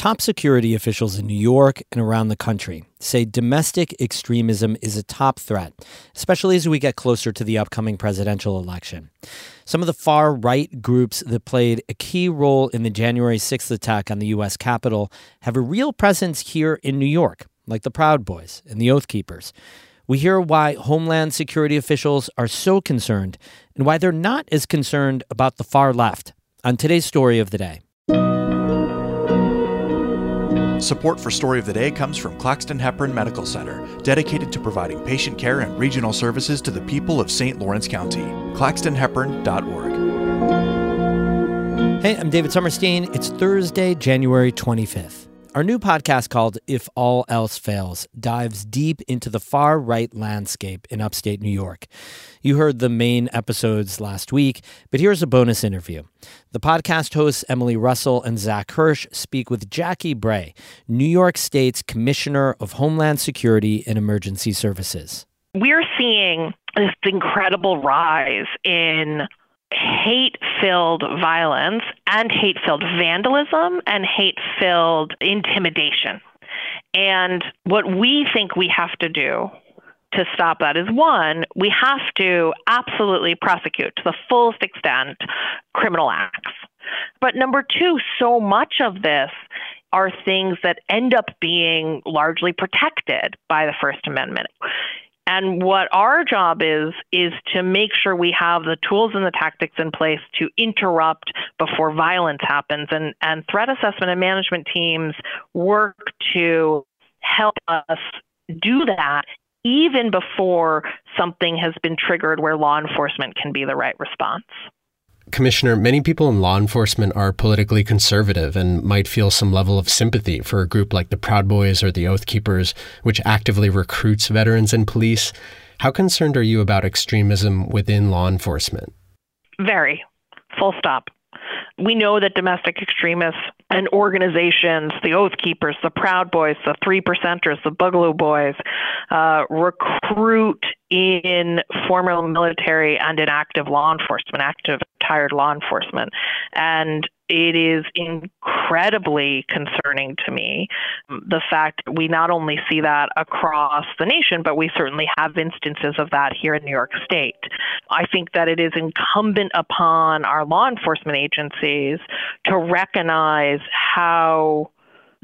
Top security officials in New York and around the country say domestic extremism is a top threat, especially as we get closer to the upcoming presidential election. Some of the far right groups that played a key role in the January 6th attack on the U.S. Capitol have a real presence here in New York, like the Proud Boys and the Oath Keepers. We hear why Homeland Security officials are so concerned and why they're not as concerned about the far left on today's story of the day. Support for Story of the Day comes from Claxton Hepburn Medical Center, dedicated to providing patient care and regional services to the people of St. Lawrence County. ClaxtonHepburn.org. Hey, I'm David Sommerstein. It's Thursday, January 25th. Our new podcast called If All Else Fails dives deep into the far right landscape in upstate New York. You heard the main episodes last week, but here's a bonus interview. The podcast hosts Emily Russell and Zach Hirsch speak with Jackie Bray, New York State's Commissioner of Homeland Security and Emergency Services. We're seeing this incredible rise in hate filled violence and hate filled vandalism and hate filled intimidation. And what we think we have to do to stop that is one, we have to absolutely prosecute to the fullest extent criminal acts. But number two, so much of this are things that end up being largely protected by the First Amendment. And what our job is, is to make sure we have the tools and the tactics in place to interrupt before violence happens. And, and threat assessment and management teams work to help us do that even before something has been triggered where law enforcement can be the right response. Commissioner, many people in law enforcement are politically conservative and might feel some level of sympathy for a group like the Proud Boys or the Oath Keepers, which actively recruits veterans and police. How concerned are you about extremism within law enforcement? Very. Full stop. We know that domestic extremists and organizations, the Oath Keepers, the Proud Boys, the Three Percenters, the Boogaloo Boys, uh, recruit in former military and in active law enforcement, active retired law enforcement. And it is incredibly concerning to me the fact we not only see that across the nation, but we certainly have instances of that here in New York State. I think that it is incumbent upon our law enforcement agencies to recognize how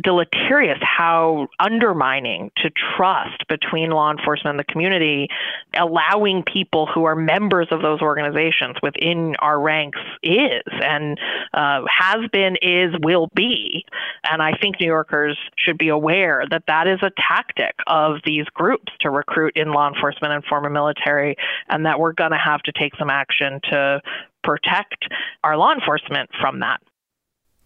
deleterious, how undermining to trust between law enforcement and the community, allowing people who are members of those organizations within our ranks is and uh, has been, is, will be. And I think New Yorkers should be aware that that is a tactic of these groups to recruit in law enforcement and former military, and that we're going to have to take some action to protect our law enforcement from that.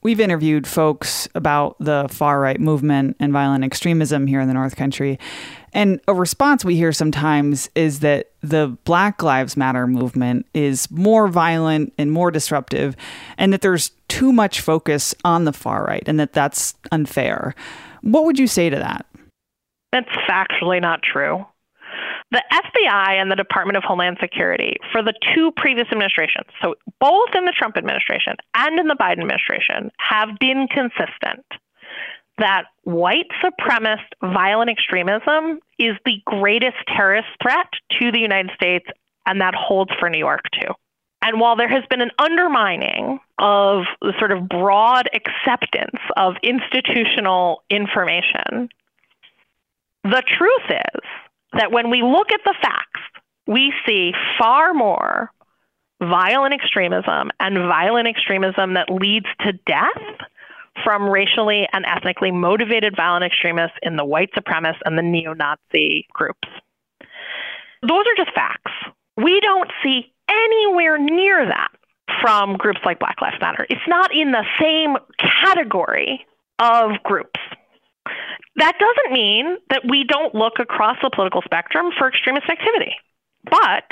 We've interviewed folks about the far right movement and violent extremism here in the North Country. And a response we hear sometimes is that the Black Lives Matter movement is more violent and more disruptive, and that there's too much focus on the far right and that that's unfair. What would you say to that? That's factually not true. The FBI and the Department of Homeland Security, for the two previous administrations, so both in the Trump administration and in the Biden administration, have been consistent that white supremacist violent extremism is the greatest terrorist threat to the United States, and that holds for New York too. And while there has been an undermining of the sort of broad acceptance of institutional information, the truth is that when we look at the facts, we see far more violent extremism and violent extremism that leads to death from racially and ethnically motivated violent extremists in the white supremacist and the neo Nazi groups. Those are just facts. We don't see anywhere near that from groups like Black Lives Matter. It's not in the same category of groups. That doesn't mean that we don't look across the political spectrum for extremist activity, but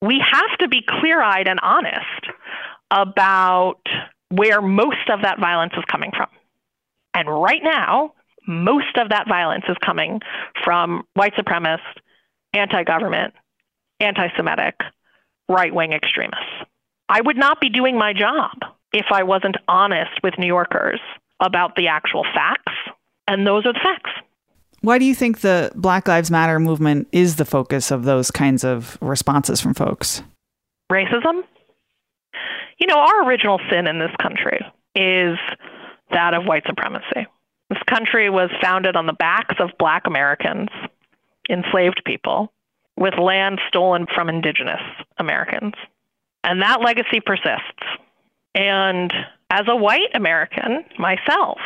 we have to be clear eyed and honest about where most of that violence is coming from. And right now, most of that violence is coming from white supremacist, anti government, anti Semitic, right wing extremists. I would not be doing my job if I wasn't honest with New Yorkers about the actual facts, and those are the facts. Why do you think the Black Lives Matter movement is the focus of those kinds of responses from folks? Racism. You know, our original sin in this country is that of white supremacy. This country was founded on the backs of black Americans, enslaved people, with land stolen from indigenous Americans. And that legacy persists. And as a white American myself,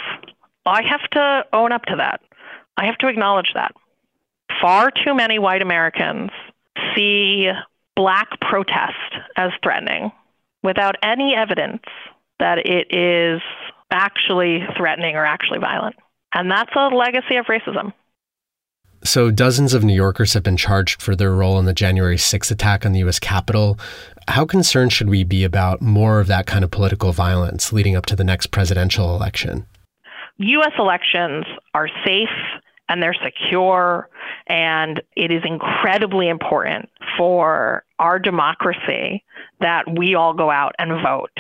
I have to own up to that. I have to acknowledge that. Far too many white Americans see black protest as threatening without any evidence that it is actually threatening or actually violent. And that's a legacy of racism. So, dozens of New Yorkers have been charged for their role in the January 6th attack on the U.S. Capitol. How concerned should we be about more of that kind of political violence leading up to the next presidential election? U.S. elections are safe and they're secure, and it is incredibly important for our democracy that we all go out and vote.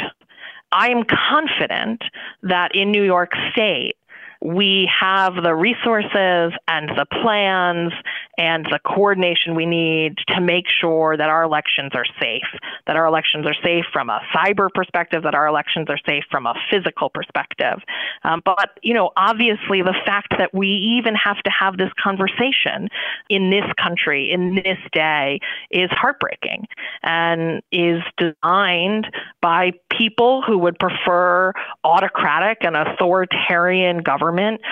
I am confident that in New York State, we have the resources and the plans and the coordination we need to make sure that our elections are safe, that our elections are safe from a cyber perspective, that our elections are safe from a physical perspective. Um, but, you know, obviously the fact that we even have to have this conversation in this country, in this day, is heartbreaking and is designed by people who would prefer autocratic and authoritarian government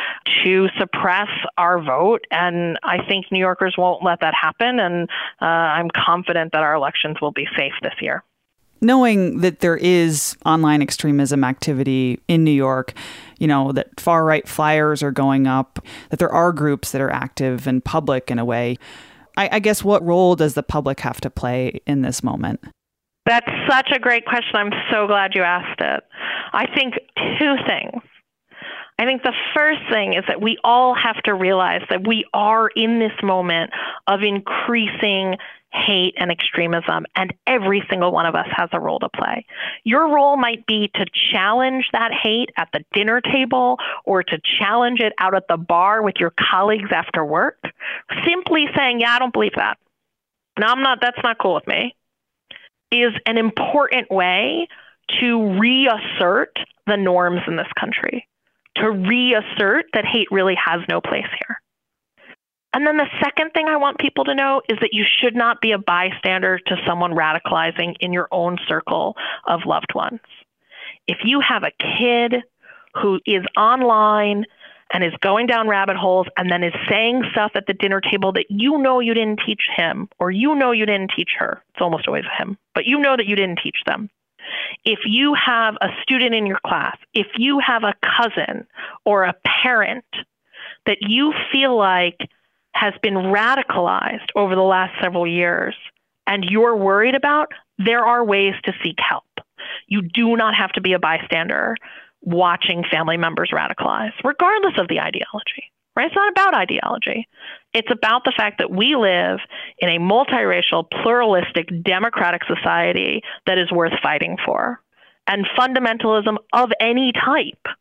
to suppress our vote. And I think New York Yorkers won't let that happen, and uh, I'm confident that our elections will be safe this year. Knowing that there is online extremism activity in New York, you know, that far right flyers are going up, that there are groups that are active and public in a way, I, I guess what role does the public have to play in this moment? That's such a great question. I'm so glad you asked it. I think two things. I think the first thing is that we all have to realize that we are in this moment of increasing hate and extremism, and every single one of us has a role to play. Your role might be to challenge that hate at the dinner table or to challenge it out at the bar with your colleagues after work. Simply saying, Yeah, I don't believe that. No, I'm not, that's not cool with me, is an important way to reassert the norms in this country to reassert that hate really has no place here. And then the second thing I want people to know is that you should not be a bystander to someone radicalizing in your own circle of loved ones. If you have a kid who is online and is going down rabbit holes and then is saying stuff at the dinner table that you know you didn't teach him or you know you didn't teach her, it's almost always him, but you know that you didn't teach them if you have a student in your class, if you have a cousin or a parent that you feel like has been radicalized over the last several years and you're worried about, there are ways to seek help. You do not have to be a bystander watching family members radicalize, regardless of the ideology. Right? It's not about ideology. It's about the fact that we live in a multiracial, pluralistic, democratic society that is worth fighting for. And fundamentalism of any type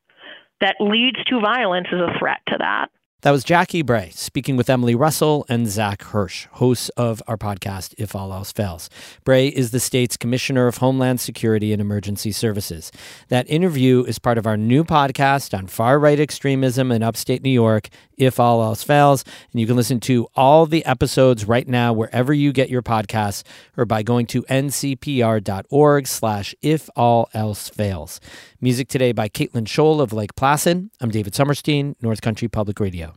that leads to violence is a threat to that. That was Jackie Bray speaking with Emily Russell and Zach Hirsch, hosts of our podcast, If All Else Fails. Bray is the state's Commissioner of Homeland Security and Emergency Services. That interview is part of our new podcast on far right extremism in upstate New York, If All Else Fails. And you can listen to all the episodes right now wherever you get your podcasts or by going to ncpr.org slash if all else fails. Music today by Caitlin Scholl of Lake Placid. I'm David Sommerstein, North Country Public Radio.